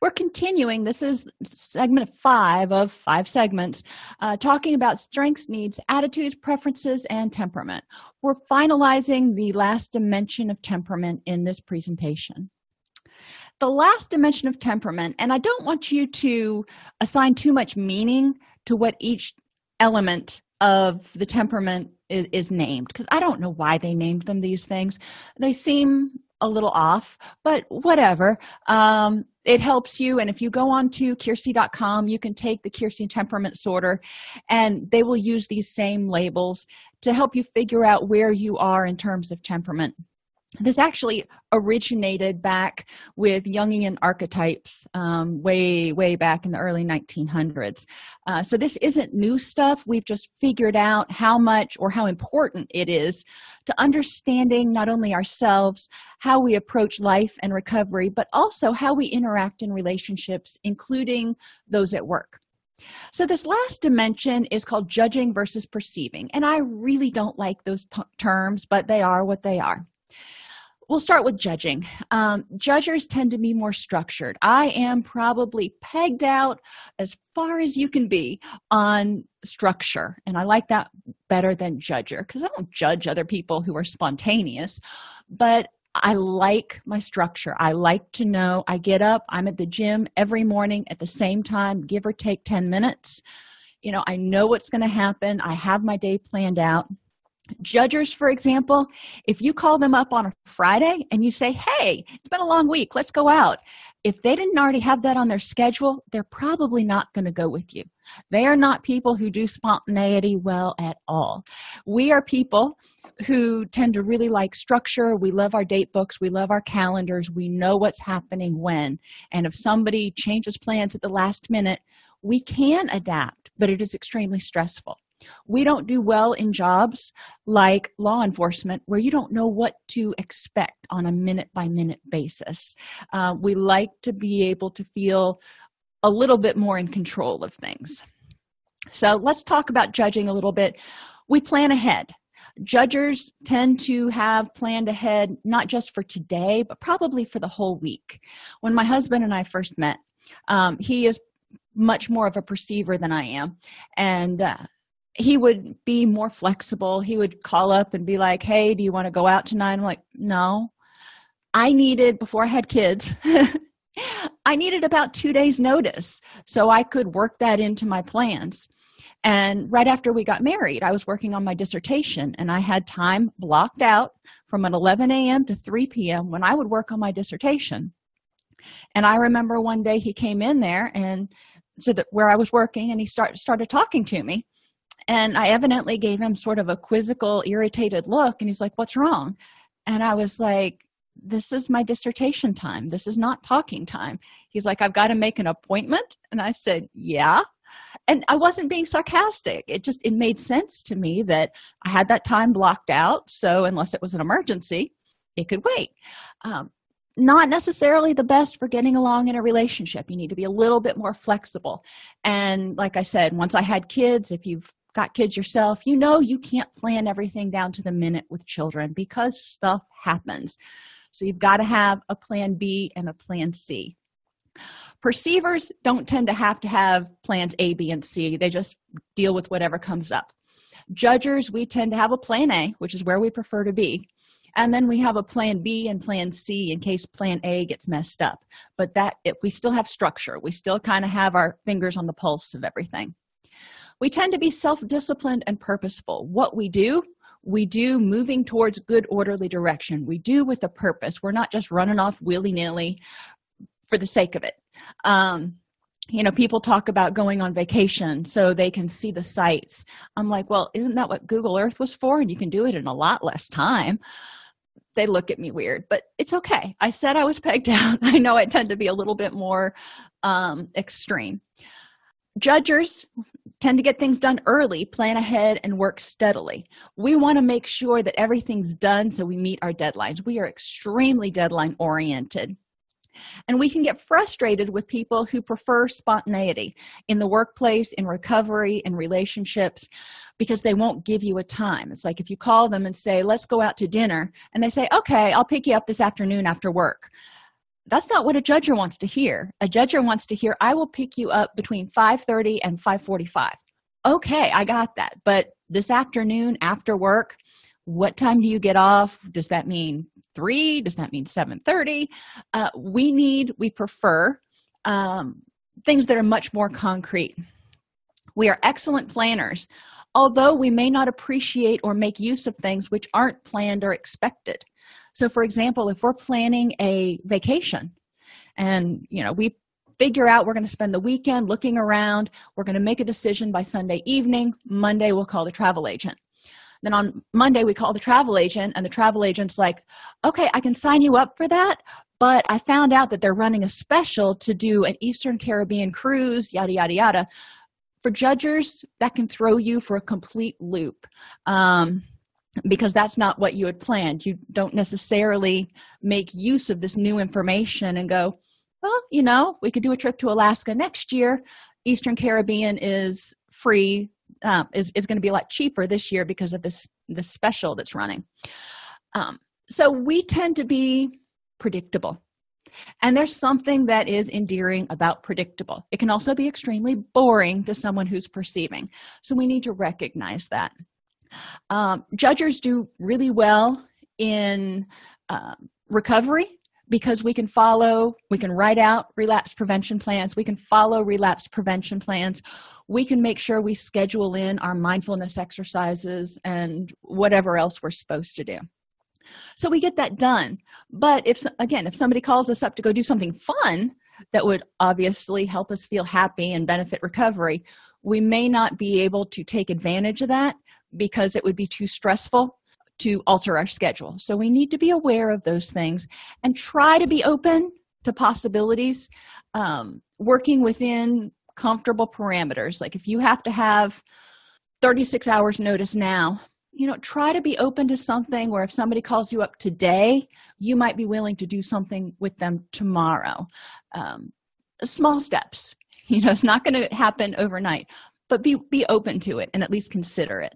We're continuing, this is segment five of five segments, uh, talking about strengths, needs, attitudes, preferences, and temperament. We're finalizing the last dimension of temperament in this presentation. The last dimension of temperament, and I don't want you to assign too much meaning to what each element of the temperament is, is named because I don't know why they named them these things. They seem a little off, but whatever. Um, it helps you. And if you go on to Keirsey.com, you can take the Keirsey temperament sorter and they will use these same labels to help you figure out where you are in terms of temperament this actually originated back with jungian archetypes um, way way back in the early 1900s uh, so this isn't new stuff. We've just figured out how much or how important it is to understanding not only ourselves how we approach life and recovery but also how we interact in relationships including those at work. So, this last dimension is called judging versus perceiving. And I really don't like those t- terms, but they are what they are we'll start with judging. Um, judgers tend to be more structured. I am probably pegged out as far as you can be on structure and i like that better than judger because i don't judge other people who are spontaneous but i like my structure. I like to know. I get up i'm at the gym every morning at the same time give or take 10 minutes. You know i know what's going to happen. I have my day planned out judgers for example if you call them up on a friday and you say hey it's been a long week let's go out. If they didn't already have that on their schedule they're probably not going to go with you. They are not people who do spontaneity well at all. We are people who tend to really like structure. We love our date books. We love our calendars. We know what's happening when. And if somebody changes plans at the last minute we can adapt but it is extremely stressful we don't do well in jobs like law enforcement where you don't know what to expect on a minute by minute basis. Uh, we like to be able to feel a little bit more in control of things. So let's talk about judging a little bit. We plan ahead. Judgers tend to have planned ahead not just for today but probably for the whole week. When my husband and i first met um, he is much more of a perceiver than i am. And uh, he would be more flexible. He would call up and be like hey do you want to go out tonight? I'm like no. I needed before i had kids i needed about two days notice so i could work that into my plans. And right after we got married i was working on my dissertation and i had time blocked out from an 11 a.m to 3 p.m when i would work on my dissertation. And i remember one day he came in there and so that where i was working and he start, started talking to me and i evidently gave him sort of a quizzical irritated look and he's like what's wrong? And i was like this is my dissertation time. This is not talking time. He's like i've got to make an appointment. And i said yeah. And i wasn't being sarcastic. It just it made sense to me that i had that time blocked out so unless it was an emergency it could wait. Um, not necessarily the best for getting along in a relationship. You need to be a little bit more flexible. And like i said once i had kids if you've got kids yourself, you know you can't plan everything down to the minute with children because stuff happens. So you've got to have a plan B and a plan C. Perceivers don't tend to have to have plans A, B, and C, they just deal with whatever comes up. Judgers, we tend to have a plan A, which is where we prefer to be. And then we have a plan B and plan C in case plan A gets messed up. But that if we still have structure, we still kind of have our fingers on the pulse of everything we tend to be self-disciplined and purposeful. What we do we do moving towards good orderly direction. We do with a purpose. We're not just running off willy-nilly for the sake of it. Um, you know people talk about going on vacation so they can see the sights. I'm like well isn't that what google earth was for? And you can do it in a lot less time. They look at me weird but it's okay. I said i was pegged out. I know i tend to be a little bit more um, extreme. Judgers tend to get things done early, plan ahead, and work steadily. We want to make sure that everything's done so we meet our deadlines. We are extremely deadline oriented. And we can get frustrated with people who prefer spontaneity in the workplace, in recovery, in relationships, because they won't give you a time. It's like if you call them and say, Let's go out to dinner, and they say, Okay, I'll pick you up this afternoon after work. That's not what a judger wants to hear. A judger wants to hear, I will pick you up between 5:30 and 5:45. Okay, I got that. But this afternoon after work, what time do you get off? Does that mean 3 does that mean 7.30 uh, we need we prefer um, things that are much more concrete we are excellent planners although we may not appreciate or make use of things which aren't planned or expected so for example if we're planning a vacation and you know we figure out we're going to spend the weekend looking around we're going to make a decision by sunday evening monday we'll call the travel agent then on Monday, we call the travel agent, and the travel agent's like, okay, I can sign you up for that. But I found out that they're running a special to do an Eastern Caribbean cruise, yada, yada, yada. For judges, that can throw you for a complete loop. Um, because that's not what you had planned. You don't necessarily make use of this new information and go, well, you know, we could do a trip to Alaska next year. Eastern Caribbean is free um, is, is going to be a lot cheaper this year because of this this special that's running. Um, so we tend to be predictable. And there's something that is endearing about predictable. It can also be extremely boring to someone who's perceiving. So we need to recognize that um, judgers do really well in uh, recovery because we can follow we can write out relapse prevention plans we can follow relapse prevention plans we can make sure we schedule in our mindfulness exercises and whatever else we're supposed to do. So we get that done. But if again if somebody calls us up to go do something fun that would obviously help us feel happy and benefit recovery we may not be able to take advantage of that because it would be too stressful to alter our schedule. So we need to be aware of those things and try to be open to possibilities, um, working within comfortable parameters. Like if you have to have 36 hours notice now, you know, try to be open to something where if somebody calls you up today, you might be willing to do something with them tomorrow. Um, small steps. You know, it's not going to happen overnight, but be be open to it and at least consider it.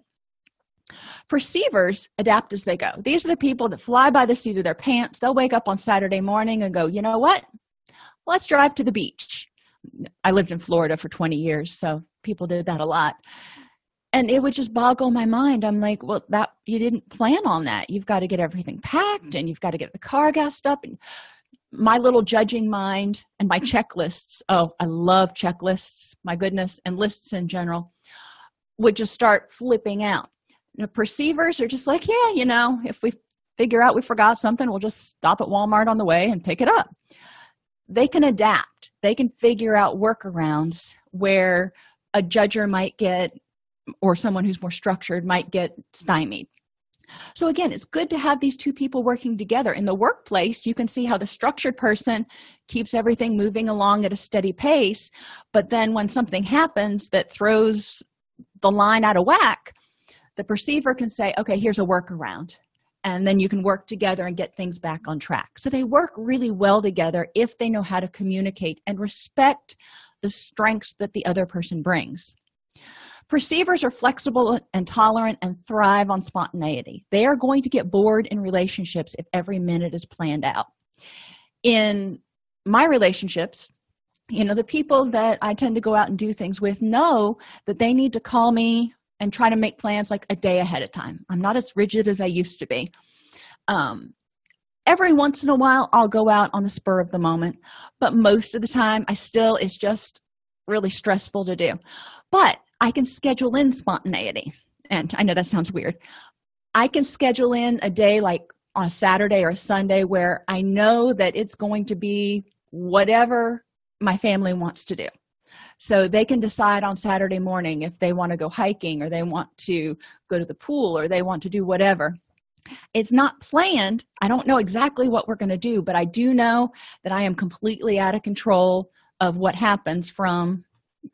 Perceivers adapt as they go. These are the people that fly by the seat of their pants. They'll wake up on Saturday morning and go, you know what? Let's drive to the beach. I lived in Florida for 20 years, so people did that a lot. And it would just boggle my mind. I'm like, well, that you didn't plan on that. You've got to get everything packed and you've got to get the car gassed up and my little judging mind and my checklists oh i love checklists my goodness and lists in general would just start flipping out perceivers are just like, yeah, you know, if we figure out we forgot something, we'll just stop at Walmart on the way and pick it up. They can adapt, they can figure out workarounds where a judger might get, or someone who's more structured might get stymied. So, again, it's good to have these two people working together. In the workplace, you can see how the structured person keeps everything moving along at a steady pace. But then, when something happens that throws the line out of whack, the perceiver can say okay here's a workaround and then you can work together and get things back on track so they work really well together if they know how to communicate and respect the strengths that the other person brings perceivers are flexible and tolerant and thrive on spontaneity they are going to get bored in relationships if every minute is planned out in my relationships you know the people that i tend to go out and do things with know that they need to call me and try to make plans like a day ahead of time. I'm not as rigid as I used to be. Um, every once in a while, I'll go out on the spur of the moment, but most of the time, I still, it's just really stressful to do. But I can schedule in spontaneity. And I know that sounds weird. I can schedule in a day like on a Saturday or a Sunday where I know that it's going to be whatever my family wants to do so they can decide on saturday morning if they want to go hiking or they want to go to the pool or they want to do whatever it's not planned i don't know exactly what we're going to do but i do know that i am completely out of control of what happens from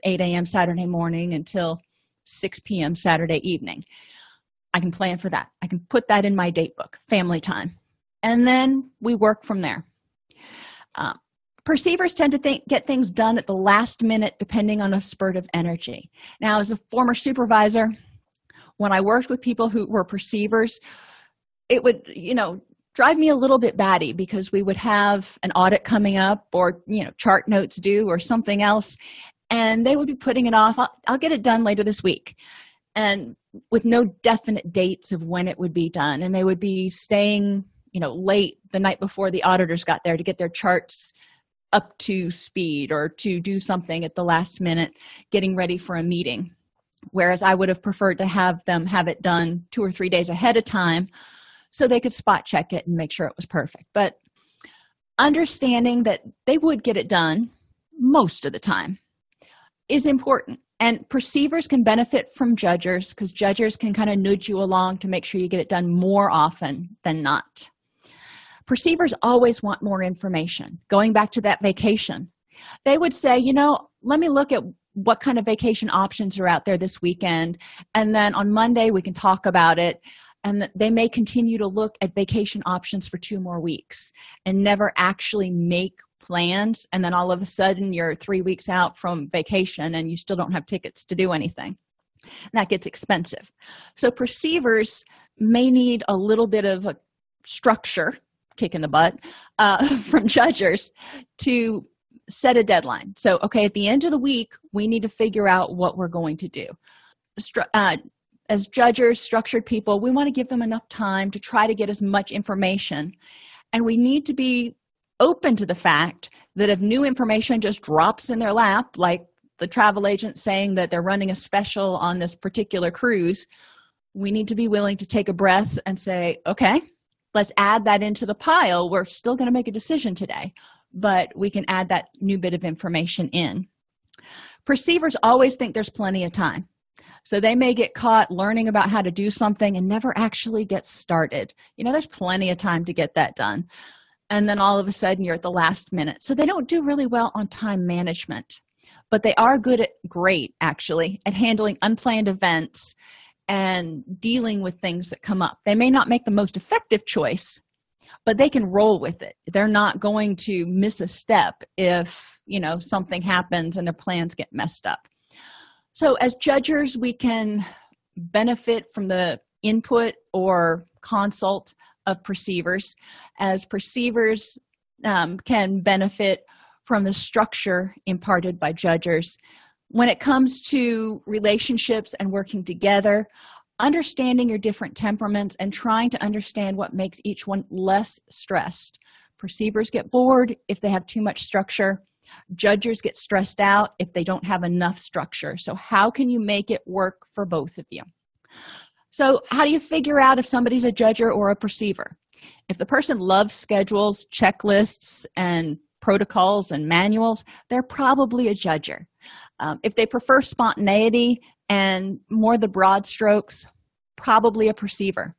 8 a.m. Saturday morning until 6 p.m. Saturday evening. I can plan for that. I can put that in my date book, family time. And then we work from there. Uh, perceivers tend to think, get things done at the last minute depending on a spurt of energy. Now, as a former supervisor, when I worked with people who were perceivers, it would, you know, drive me a little bit batty because we would have an audit coming up or, you know, chart notes due or something else, and they would be putting it off. I'll, I'll get it done later this week. And with no definite dates of when it would be done. And they would be staying, you know, late the night before the auditors got there to get their charts up to speed or to do something at the last minute, getting ready for a meeting. Whereas I would have preferred to have them have it done two or three days ahead of time so they could spot check it and make sure it was perfect. But understanding that they would get it done most of the time is important. And perceivers can benefit from judgers because judgers can kind of nudge you along to make sure you get it done more often than not. Perceivers always want more information. Going back to that vacation, they would say, you know, let me look at what kind of vacation options are out there this weekend. And then on Monday, we can talk about it. And they may continue to look at vacation options for two more weeks and never actually make plans. And then all of a sudden, you're three weeks out from vacation and you still don't have tickets to do anything. And that gets expensive. So, perceivers may need a little bit of a structure kick in the butt uh, from judges to set a deadline. So, okay, at the end of the week, we need to figure out what we're going to do. Stru- uh, as judges, structured people, we want to give them enough time to try to get as much information. And we need to be open to the fact that if new information just drops in their lap, like the travel agent saying that they're running a special on this particular cruise, we need to be willing to take a breath and say, okay, let's add that into the pile. We're still going to make a decision today, but we can add that new bit of information in. Perceivers always think there's plenty of time. So they may get caught learning about how to do something and never actually get started. You know, there's plenty of time to get that done. And then all of a sudden you're at the last minute. So they don't do really well on time management, but they are good at great actually at handling unplanned events and dealing with things that come up. They may not make the most effective choice, but they can roll with it. They're not going to miss a step if, you know, something happens and their plans get messed up. So as judges, we can benefit from the input or consult of perceivers as perceivers um, can benefit from the structure imparted by judges. When it comes to relationships and working together understanding your different temperaments and trying to understand what makes each one less stressed. Perceivers get bored if they have too much structure. Judges get stressed out if they don't have enough structure. So how can you make it work for both of you so how do you figure out if somebody's a judger or a perceiver if the person loves schedules checklists and protocols and manuals they're probably a judger um, if they prefer spontaneity and more the broad strokes, probably a perceiver.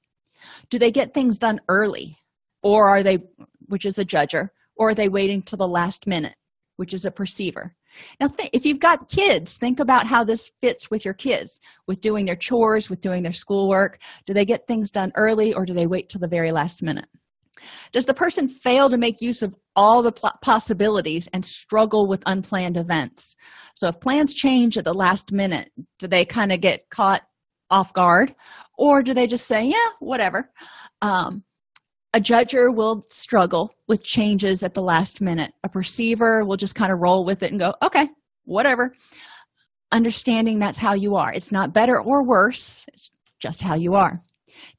Do they get things done early? Or are they, which is a judger, or are they waiting till the last minute, which is a perceiver? Now, th- if you've got kids, think about how this fits with your kids, with doing their chores, with doing their schoolwork. Do they get things done early or do they wait till the very last minute? Does the person fail to make use of all the pl- possibilities and struggle with unplanned events? So, if plans change at the last minute, do they kind of get caught off guard? Or do they just say, yeah, whatever? Um, a judger will struggle with changes at the last minute. A perceiver will just kind of roll with it and go, okay, whatever. Understanding that's how you are. It's not better or worse, it's just how you are.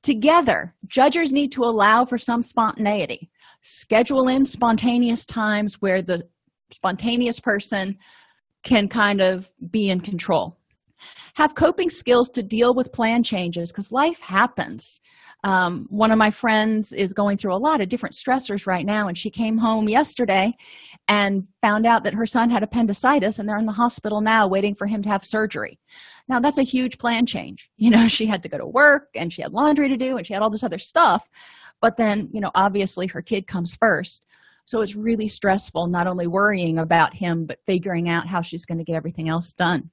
Together, judges need to allow for some spontaneity. Schedule in spontaneous times where the spontaneous person can kind of be in control. Have coping skills to deal with plan changes because life happens. Um, one of my friends is going through a lot of different stressors right now, and she came home yesterday and found out that her son had appendicitis, and they're in the hospital now waiting for him to have surgery. Now, that's a huge plan change. You know, she had to go to work and she had laundry to do and she had all this other stuff. But then, you know, obviously her kid comes first. so it's really stressful not only worrying about him but figuring out how she's going to get everything else done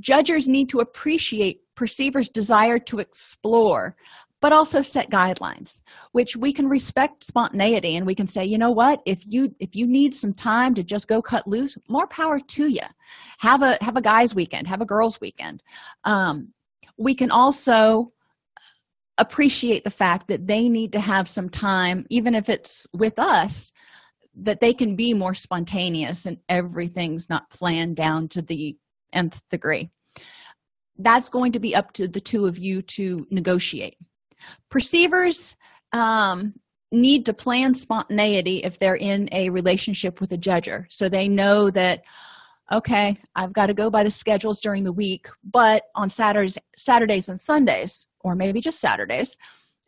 judges need to appreciate perceivers desire to explore but also set guidelines which we can respect spontaneity and we can say you know what? If you if you need some time to just go cut loose more power to you have a have a guys weekend have a girls weekend. Um, we can also appreciate the fact that they need to have some time even if it's with us that they can be more spontaneous and everything's not planned down to the nth degree. That's going to be up to the two of you to negotiate. Perceivers um, need to plan spontaneity if they're in a relationship with a judger. So they know that okay i've got to go by the schedules during the week but on saturdays saturdays and sundays or maybe just saturdays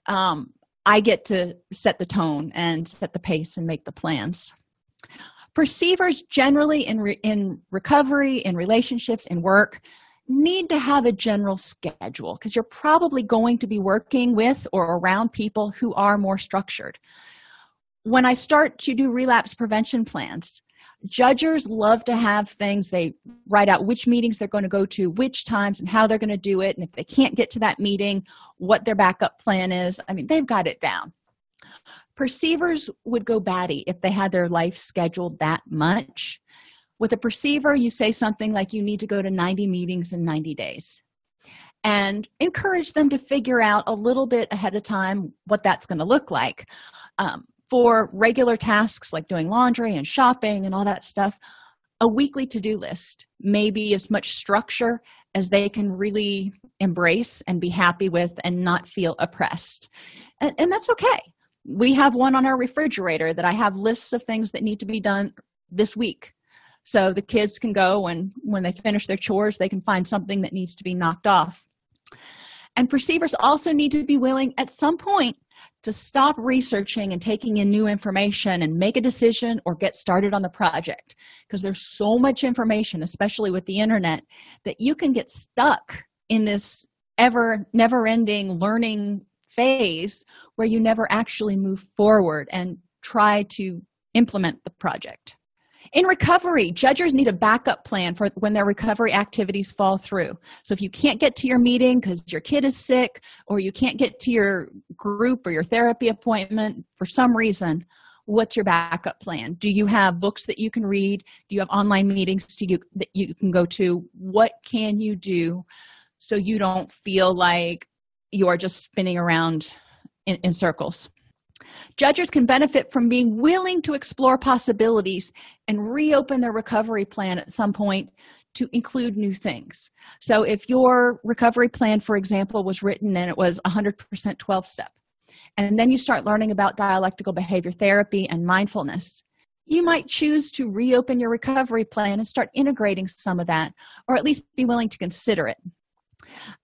um, i get to set the tone and set the pace and make the plans perceivers generally in, re- in recovery in relationships in work need to have a general schedule because you're probably going to be working with or around people who are more structured. When i start to do relapse prevention plans judgers love to have things they write out which meetings they're going to go to which times and how they're going to do it and if they can't get to that meeting what their backup plan is. I mean they've got it down perceivers would go batty if they had their life scheduled that much. With a perceiver you say something like you need to go to 90 meetings in 90 days and encourage them to figure out a little bit ahead of time what that's going to look like. Um, for regular tasks like doing laundry and shopping and all that stuff a weekly to-do list may be as much structure as they can really embrace and be happy with and not feel oppressed. And, and that's okay we have one on our refrigerator that i have lists of things that need to be done this week. So the kids can go and when they finish their chores they can find something that needs to be knocked off. And perceivers also need to be willing at some point to stop researching and taking in new information and make a decision or get started on the project. Because there's so much information especially with the internet that you can get stuck in this ever never ending learning phase where you never actually move forward and try to implement the project. In recovery judges need a backup plan for when their recovery activities fall through. So if you can't get to your meeting because your kid is sick or you can't get to your group or your therapy appointment for some reason what's your backup plan? Do you have books that you can read? Do you have online meetings to you that you can go to? What can you do so you don't feel like you are just spinning around in, in circles Judges can benefit from being willing to explore possibilities and reopen their recovery plan at some point to include new things. So, if your recovery plan, for example, was written and it was 100% 12 step, and then you start learning about dialectical behavior therapy and mindfulness, you might choose to reopen your recovery plan and start integrating some of that, or at least be willing to consider it.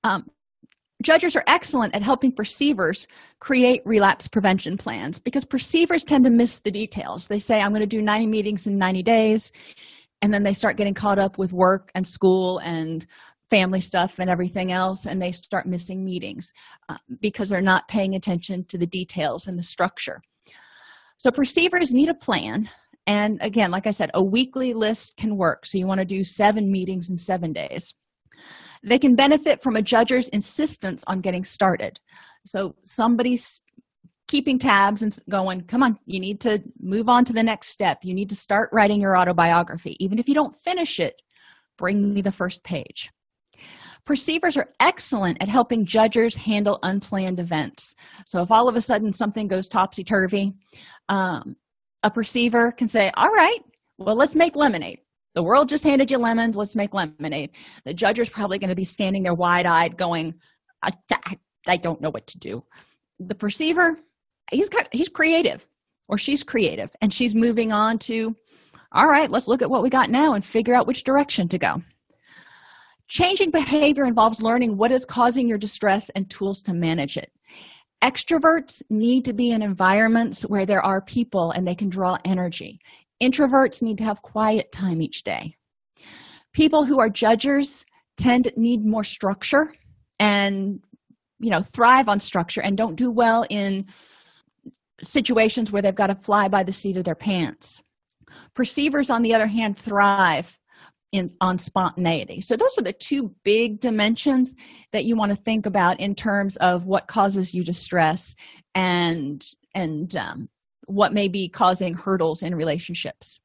Um, judges are excellent at helping perceivers create relapse prevention plans because perceivers tend to miss the details. They say i'm going to do 90 meetings in 90 days and then they start getting caught up with work and school and family stuff and everything else and they start missing meetings uh, because they're not paying attention to the details and the structure. So perceivers need a plan and again like i said a weekly list can work. So you want to do seven meetings in seven days they can benefit from a judge's insistence on getting started. So somebody's keeping tabs and going come on you need to move on to the next step. You need to start writing your autobiography. Even if you don't finish it bring me the first page. Perceivers are excellent at helping judges handle unplanned events. So if all of a sudden something goes topsy-turvy um, a perceiver can say all right well let's make lemonade the world just handed you lemons let's make lemonade. The judge is probably going to be standing there wide-eyed going I, I, I don't know what to do. The perceiver he's got he's creative or she's creative and she's moving on to all right let's look at what we got now and figure out which direction to go. Changing behavior involves learning what is causing your distress and tools to manage it. Extroverts need to be in environments where there are people and they can draw energy introverts need to have quiet time each day people who are judgers tend to need more structure and you know thrive on structure and don't do well in situations where they've got to fly by the seat of their pants. Perceivers, on the other hand, thrive in, on spontaneity. So, those are the two big dimensions that you want to think about in terms of what causes you distress and, and um, what may be causing hurdles in relationships.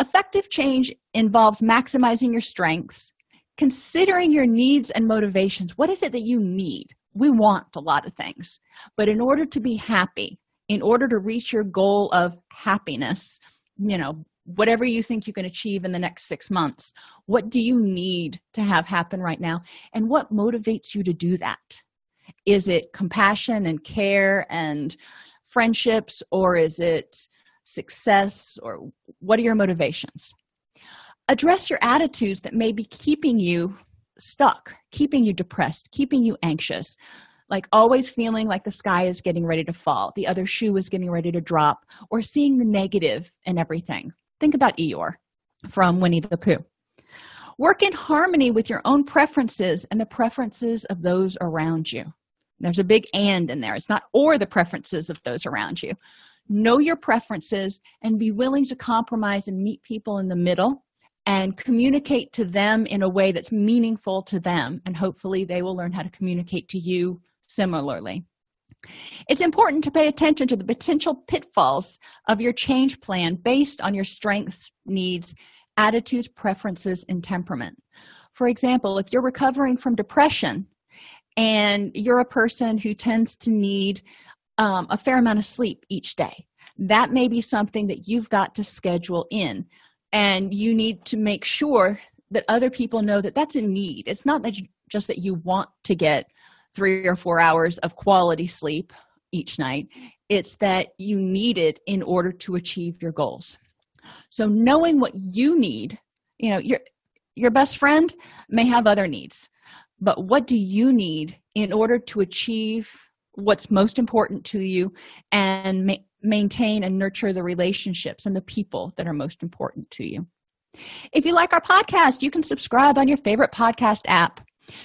Effective change involves maximizing your strengths, considering your needs and motivations. What is it that you need? We want a lot of things, but in order to be happy, in order to reach your goal of happiness, you know, whatever you think you can achieve in the next six months, what do you need to have happen right now? And what motivates you to do that? Is it compassion and care and friendships, or is it success, or what are your motivations? Address your attitudes that may be keeping you stuck, keeping you depressed, keeping you anxious like always feeling like the sky is getting ready to fall, the other shoe is getting ready to drop, or seeing the negative in everything. Think about Eeyore from Winnie the Pooh. Work in harmony with your own preferences and the preferences of those around you. There's a big and in there. It's not or the preferences of those around you. Know your preferences and be willing to compromise and meet people in the middle and communicate to them in a way that's meaningful to them. And hopefully, they will learn how to communicate to you similarly. It's important to pay attention to the potential pitfalls of your change plan based on your strengths, needs, attitudes, preferences, and temperament. For example, if you're recovering from depression and you're a person who tends to need um, a fair amount of sleep each day, that may be something that you've got to schedule in. And you need to make sure that other people know that that's a need. It's not that you, just that you want to get three or four hours of quality sleep each night. It's that you need it in order to achieve your goals. So knowing what you need, you know, your your best friend may have other needs, but what do you need in order to achieve what's most important to you and ma- maintain and nurture the relationships and the people that are most important to you? If you like our podcast, you can subscribe on your favorite podcast app.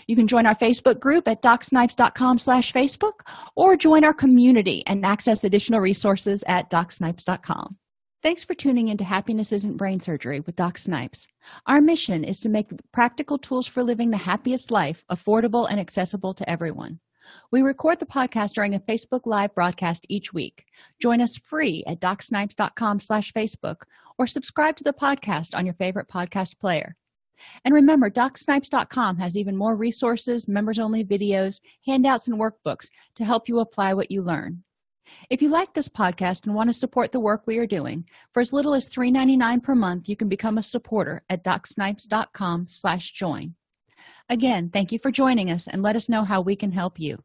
You can join our Facebook group at docsnipes.com slash Facebook or join our community and access additional resources at docsnipes.com. Thanks for tuning in to Happiness Isn't Brain Surgery with Doc Snipes. Our mission is to make practical tools for living the happiest life affordable and accessible to everyone. We record the podcast during a Facebook Live broadcast each week. Join us free at docsnipes.com slash Facebook or subscribe to the podcast on your favorite podcast player. And remember, DocSnipes.com has even more resources, members only videos, handouts, and workbooks to help you apply what you learn. If you like this podcast and want to support the work we are doing, for as little as $3.99 per month, you can become a supporter at DocSnipes.com slash join. Again, thank you for joining us and let us know how we can help you.